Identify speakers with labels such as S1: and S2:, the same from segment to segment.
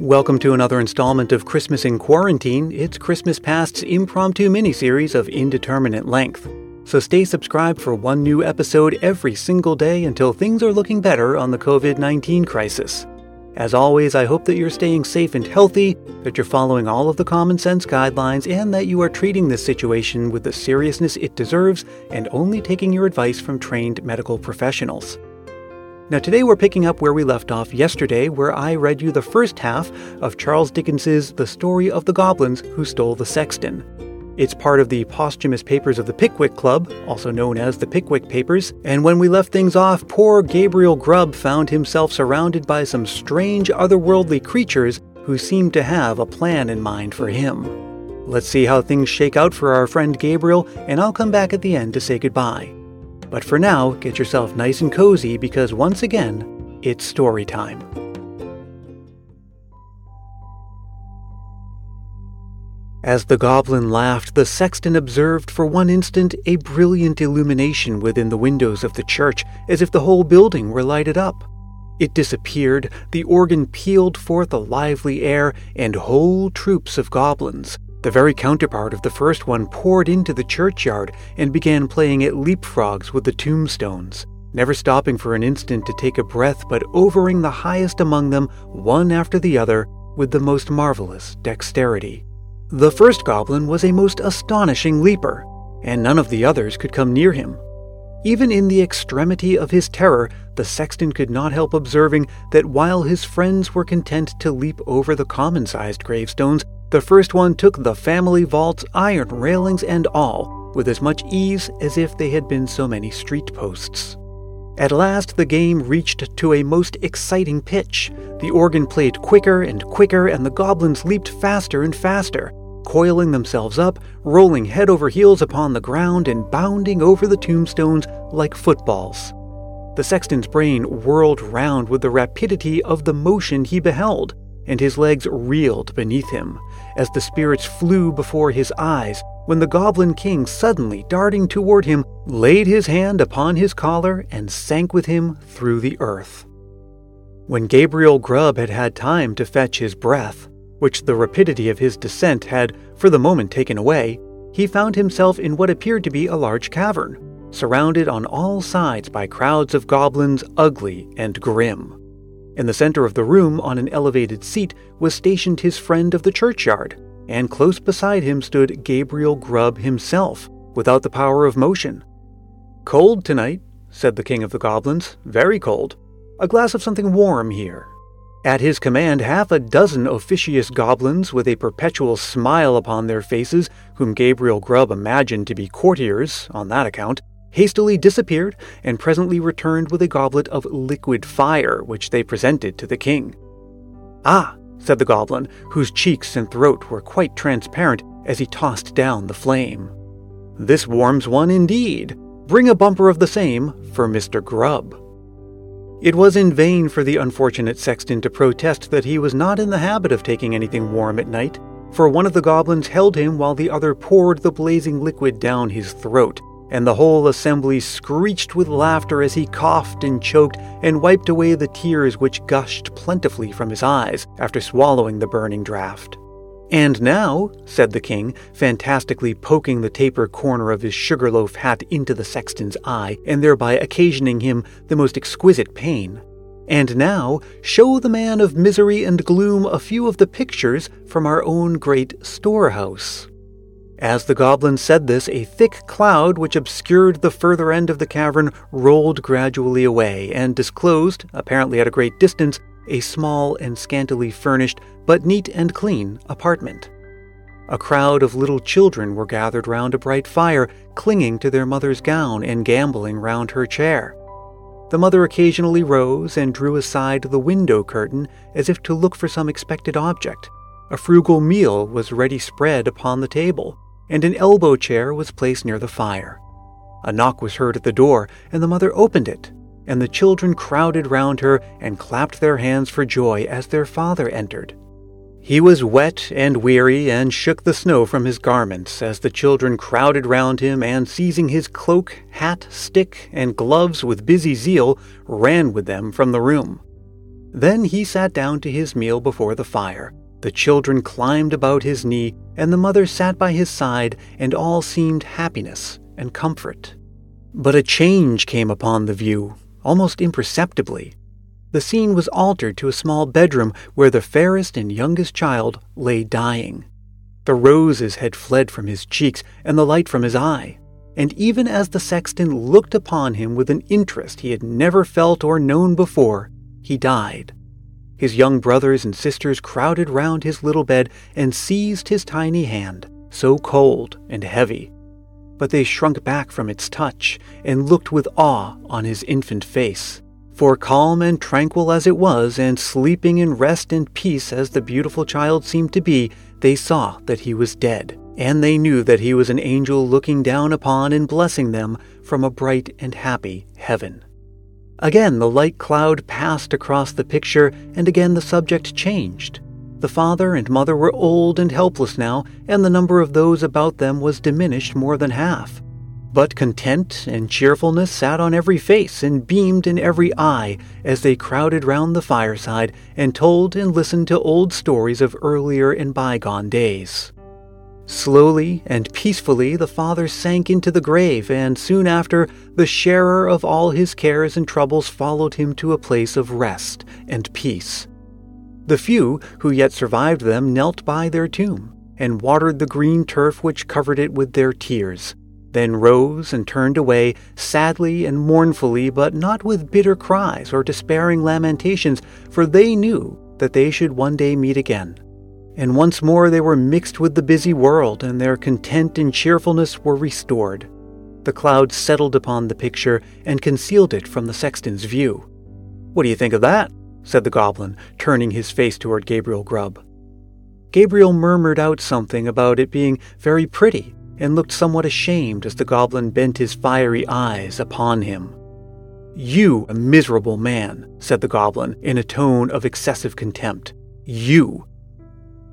S1: Welcome to another installment of Christmas in Quarantine. It's Christmas Past's impromptu miniseries of indeterminate length. So stay subscribed for one new episode every single day until things are looking better on the COVID 19 crisis. As always, I hope that you're staying safe and healthy, that you're following all of the common sense guidelines, and that you are treating this situation with the seriousness it deserves and only taking your advice from trained medical professionals. Now, today we're picking up where we left off yesterday, where I read you the first half of Charles Dickens's The Story of the Goblins Who Stole the Sexton. It's part of the posthumous papers of the Pickwick Club, also known as the Pickwick Papers, and when we left things off, poor Gabriel Grubb found himself surrounded by some strange otherworldly creatures who seemed to have a plan in mind for him. Let's see how things shake out for our friend Gabriel, and I'll come back at the end to say goodbye. But for now, get yourself nice and cozy because once again, it's story time. As the goblin laughed, the sexton observed for one instant a brilliant illumination within the windows of the church, as if the whole building were lighted up. It disappeared, the organ pealed forth a lively air, and whole troops of goblins, the very counterpart of the first one poured into the churchyard and began playing at leapfrogs with the tombstones, never stopping for an instant to take a breath but overing the highest among them, one after the other, with the most marvelous dexterity. The first goblin was a most astonishing leaper, and none of the others could come near him. Even in the extremity of his terror, the sexton could not help observing that while his friends were content to leap over the common sized gravestones, the first one took the family vault's iron railings and all, with as much ease as if they had been so many street posts. At last, the game reached to a most exciting pitch. The organ played quicker and quicker, and the goblins leaped faster and faster, coiling themselves up, rolling head over heels upon the ground, and bounding over the tombstones like footballs. The sexton's brain whirled round with the rapidity of the motion he beheld and his legs reeled beneath him as the spirits flew before his eyes when the Goblin King, suddenly darting toward him, laid his hand upon his collar and sank with him through the earth. When Gabriel Grubb had had time to fetch his breath, which the rapidity of his descent had for the moment taken away, he found himself in what appeared to be a large cavern, surrounded on all sides by crowds of goblins ugly and grim. In the center of the room, on an elevated seat, was stationed his friend of the churchyard, and close beside him stood Gabriel Grubb himself, without the power of motion. Cold tonight, said the king of the goblins, very cold. A glass of something warm here. At his command, half a dozen officious goblins, with a perpetual smile upon their faces, whom Gabriel Grubb imagined to be courtiers on that account, hastily disappeared and presently returned with a goblet of liquid fire, which they presented to the king. Ah, said the goblin, whose cheeks and throat were quite transparent as he tossed down the flame. This warms one indeed. Bring a bumper of the same for Mr. Grubb. It was in vain for the unfortunate sexton to protest that he was not in the habit of taking anything warm at night, for one of the goblins held him while the other poured the blazing liquid down his throat, and the whole assembly screeched with laughter as he coughed and choked and wiped away the tears which gushed plentifully from his eyes after swallowing the burning draught. And now, said the king, fantastically poking the taper corner of his sugar loaf hat into the sexton's eye, and thereby occasioning him the most exquisite pain. And now, show the man of misery and gloom a few of the pictures from our own great storehouse. As the goblin said this, a thick cloud which obscured the further end of the cavern rolled gradually away and disclosed, apparently at a great distance, a small and scantily furnished, but neat and clean, apartment. A crowd of little children were gathered round a bright fire, clinging to their mother's gown and gamboling round her chair. The mother occasionally rose and drew aside the window curtain as if to look for some expected object. A frugal meal was ready spread upon the table and an elbow chair was placed near the fire. A knock was heard at the door, and the mother opened it, and the children crowded round her and clapped their hands for joy as their father entered. He was wet and weary and shook the snow from his garments as the children crowded round him and, seizing his cloak, hat, stick, and gloves with busy zeal, ran with them from the room. Then he sat down to his meal before the fire. The children climbed about his knee, and the mother sat by his side, and all seemed happiness and comfort. But a change came upon the view, almost imperceptibly. The scene was altered to a small bedroom where the fairest and youngest child lay dying. The roses had fled from his cheeks and the light from his eye, and even as the sexton looked upon him with an interest he had never felt or known before, he died. His young brothers and sisters crowded round his little bed and seized his tiny hand, so cold and heavy. But they shrunk back from its touch and looked with awe on his infant face. For calm and tranquil as it was, and sleeping in rest and peace as the beautiful child seemed to be, they saw that he was dead, and they knew that he was an angel looking down upon and blessing them from a bright and happy heaven. Again, the light cloud passed across the picture, and again the subject changed. The father and mother were old and helpless now, and the number of those about them was diminished more than half. But content and cheerfulness sat on every face and beamed in every eye as they crowded round the fireside and told and listened to old stories of earlier and bygone days. Slowly and peacefully the father sank into the grave, and soon after, the sharer of all his cares and troubles followed him to a place of rest and peace. The few who yet survived them knelt by their tomb, and watered the green turf which covered it with their tears, then rose and turned away, sadly and mournfully, but not with bitter cries or despairing lamentations, for they knew that they should one day meet again and once more they were mixed with the busy world, and their content and cheerfulness were restored. The cloud settled upon the picture and concealed it from the sexton's view. What do you think of that? said the goblin, turning his face toward Gabriel Grubb. Gabriel murmured out something about it being very pretty, and looked somewhat ashamed as the goblin bent his fiery eyes upon him. You, a miserable man, said the goblin in a tone of excessive contempt. You,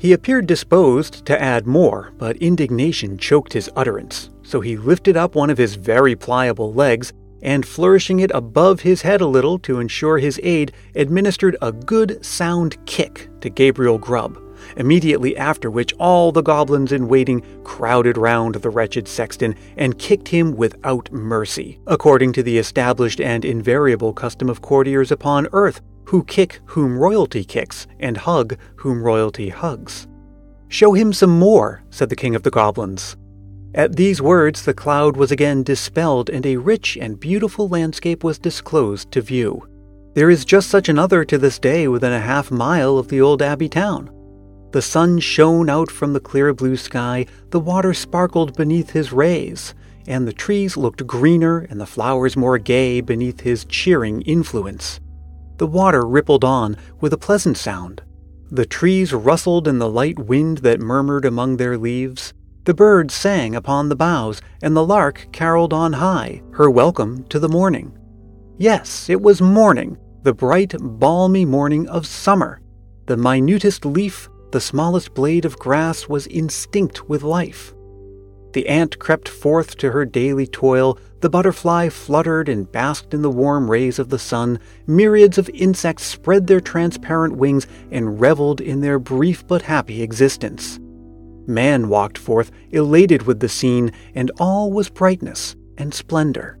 S1: he appeared disposed to add more, but indignation choked his utterance, so he lifted up one of his very pliable legs and, flourishing it above his head a little to ensure his aid, administered a good sound kick to Gabriel Grubb, immediately after which all the goblins in waiting crowded round the wretched sexton and kicked him without mercy, according to the established and invariable custom of courtiers upon earth who kick whom royalty kicks, and hug whom royalty hugs. Show him some more, said the king of the goblins. At these words, the cloud was again dispelled, and a rich and beautiful landscape was disclosed to view. There is just such another to this day within a half mile of the old abbey town. The sun shone out from the clear blue sky, the water sparkled beneath his rays, and the trees looked greener and the flowers more gay beneath his cheering influence. The water rippled on with a pleasant sound. The trees rustled in the light wind that murmured among their leaves. The birds sang upon the boughs, and the lark caroled on high, her welcome to the morning. Yes, it was morning, the bright, balmy morning of summer. The minutest leaf, the smallest blade of grass was instinct with life. The ant crept forth to her daily toil, the butterfly fluttered and basked in the warm rays of the sun, myriads of insects spread their transparent wings and reveled in their brief but happy existence. Man walked forth, elated with the scene, and all was brightness and splendor.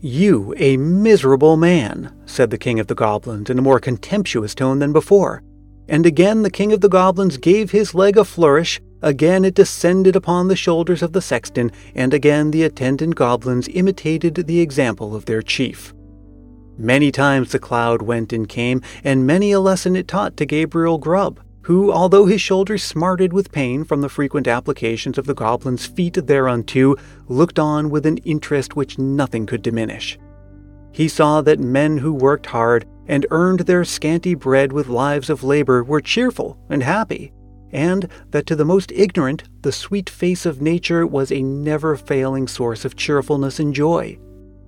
S1: You, a miserable man, said the king of the goblins in a more contemptuous tone than before. And again the king of the goblins gave his leg a flourish, Again it descended upon the shoulders of the sexton, and again the attendant goblins imitated the example of their chief. Many times the cloud went and came, and many a lesson it taught to Gabriel Grubb, who, although his shoulders smarted with pain from the frequent applications of the goblin's feet thereunto, looked on with an interest which nothing could diminish. He saw that men who worked hard and earned their scanty bread with lives of labor were cheerful and happy, and that to the most ignorant, the sweet face of nature was a never failing source of cheerfulness and joy.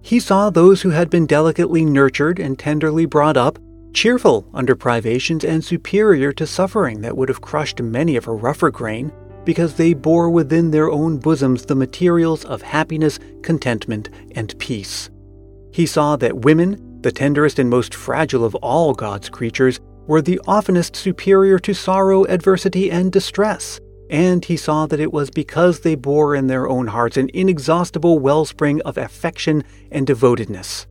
S1: He saw those who had been delicately nurtured and tenderly brought up, cheerful under privations and superior to suffering that would have crushed many of a rougher grain, because they bore within their own bosoms the materials of happiness, contentment, and peace. He saw that women, The tenderest and most fragile of all God's creatures were the oftenest superior to sorrow, adversity, and distress. And he saw that it was because they bore in their own hearts an inexhaustible wellspring of affection and devotedness.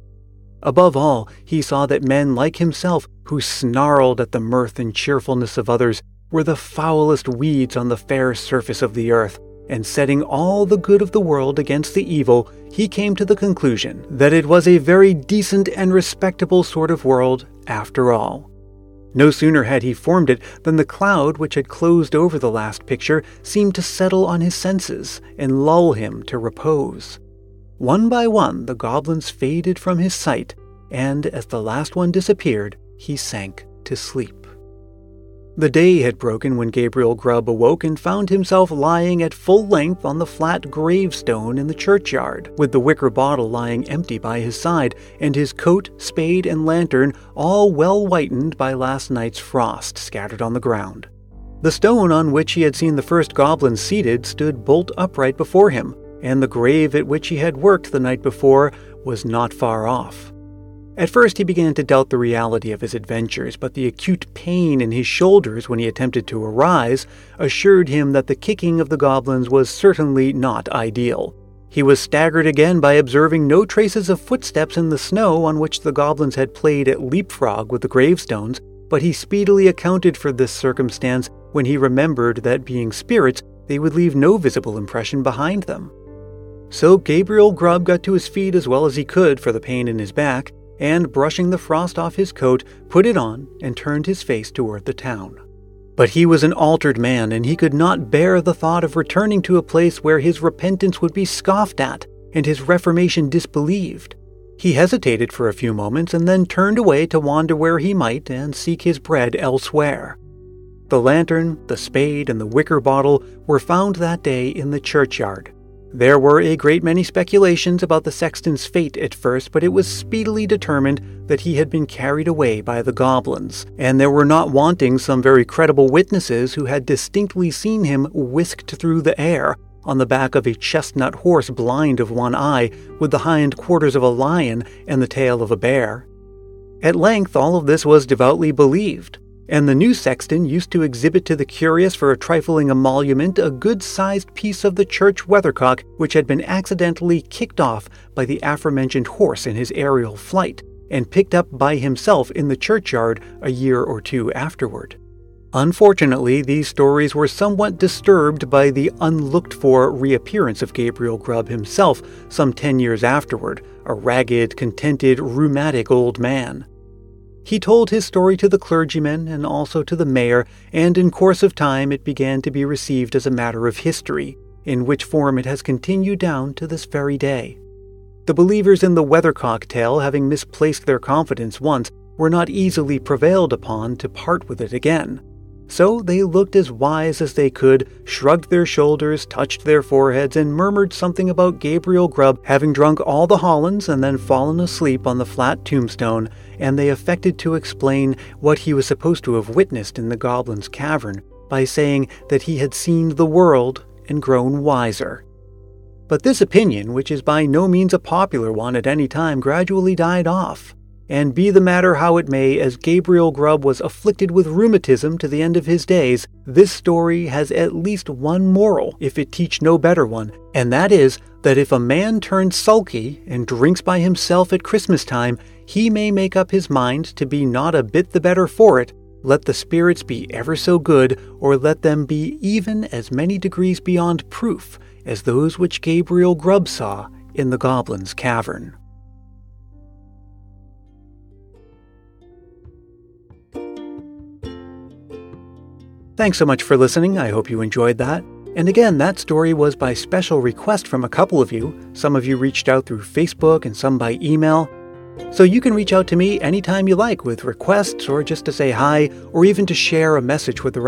S1: Above all, he saw that men like himself, who snarled at the mirth and cheerfulness of others, were the foulest weeds on the fair surface of the earth, and setting all the good of the world against the evil, he came to the conclusion that it was a very decent and respectable sort of world after all. No sooner had he formed it than the cloud which had closed over the last picture seemed to settle on his senses and lull him to repose. One by one the goblins faded from his sight, and as the last one disappeared, he sank to sleep. The day had broken when Gabriel Grubb awoke and found himself lying at full length on the flat gravestone in the churchyard, with the wicker bottle lying empty by his side, and his coat, spade, and lantern all well whitened by last night's frost scattered on the ground. The stone on which he had seen the first goblin seated stood bolt upright before him, and the grave at which he had worked the night before was not far off. At first, he began to doubt the reality of his adventures, but the acute pain in his shoulders when he attempted to arise assured him that the kicking of the goblins was certainly not ideal. He was staggered again by observing no traces of footsteps in the snow on which the goblins had played at leapfrog with the gravestones, but he speedily accounted for this circumstance when he remembered that being spirits, they would leave no visible impression behind them. So Gabriel Grubb got to his feet as well as he could for the pain in his back and, brushing the frost off his coat, put it on and turned his face toward the town. But he was an altered man, and he could not bear the thought of returning to a place where his repentance would be scoffed at and his reformation disbelieved. He hesitated for a few moments and then turned away to wander where he might and seek his bread elsewhere. The lantern, the spade, and the wicker bottle were found that day in the churchyard, there were a great many speculations about the sexton's fate at first, but it was speedily determined that he had been carried away by the goblins, and there were not wanting some very credible witnesses who had distinctly seen him whisked through the air on the back of a chestnut horse blind of one eye, with the hind quarters of a lion and the tail of a bear. At length, all of this was devoutly believed, and the new sexton used to exhibit to the curious for a trifling emolument a good sized piece of the church weathercock which had been accidentally kicked off by the aforementioned horse in his aerial flight, and picked up by himself in the churchyard a year or two afterward. Unfortunately, these stories were somewhat disturbed by the unlooked for reappearance of Gabriel Grubb himself some ten years afterward, a ragged, contented, rheumatic old man. He told his story to the clergyman and also to the mayor, and in course of time it began to be received as a matter of history, in which form it has continued down to this very day. The believers in the weathercock tale, having misplaced their confidence once, were not easily prevailed upon to part with it again. So they looked as wise as they could, shrugged their shoulders, touched their foreheads, and murmured something about Gabriel Grubb having drunk all the Hollands and then fallen asleep on the flat tombstone, and they affected to explain what he was supposed to have witnessed in the goblin's cavern by saying that he had seen the world and grown wiser. But this opinion, which is by no means a popular one at any time, gradually died off. And be the matter how it may, as Gabriel Grubb was afflicted with rheumatism to the end of his days, this story has at least one moral, if it teach no better one, and that is that if a man turns sulky and drinks by himself at Christmas time, he may make up his mind to be not a bit the better for it, let the spirits be ever so good, or let them be even as many degrees beyond proof as those which Gabriel Grubb saw in the goblin's cavern. Thanks so much for listening. I hope you enjoyed that. And again, that story was by special request from a couple of you. Some of you reached out through Facebook and some by email. So you can reach out to me anytime you like with requests or just to say hi or even to share a message with the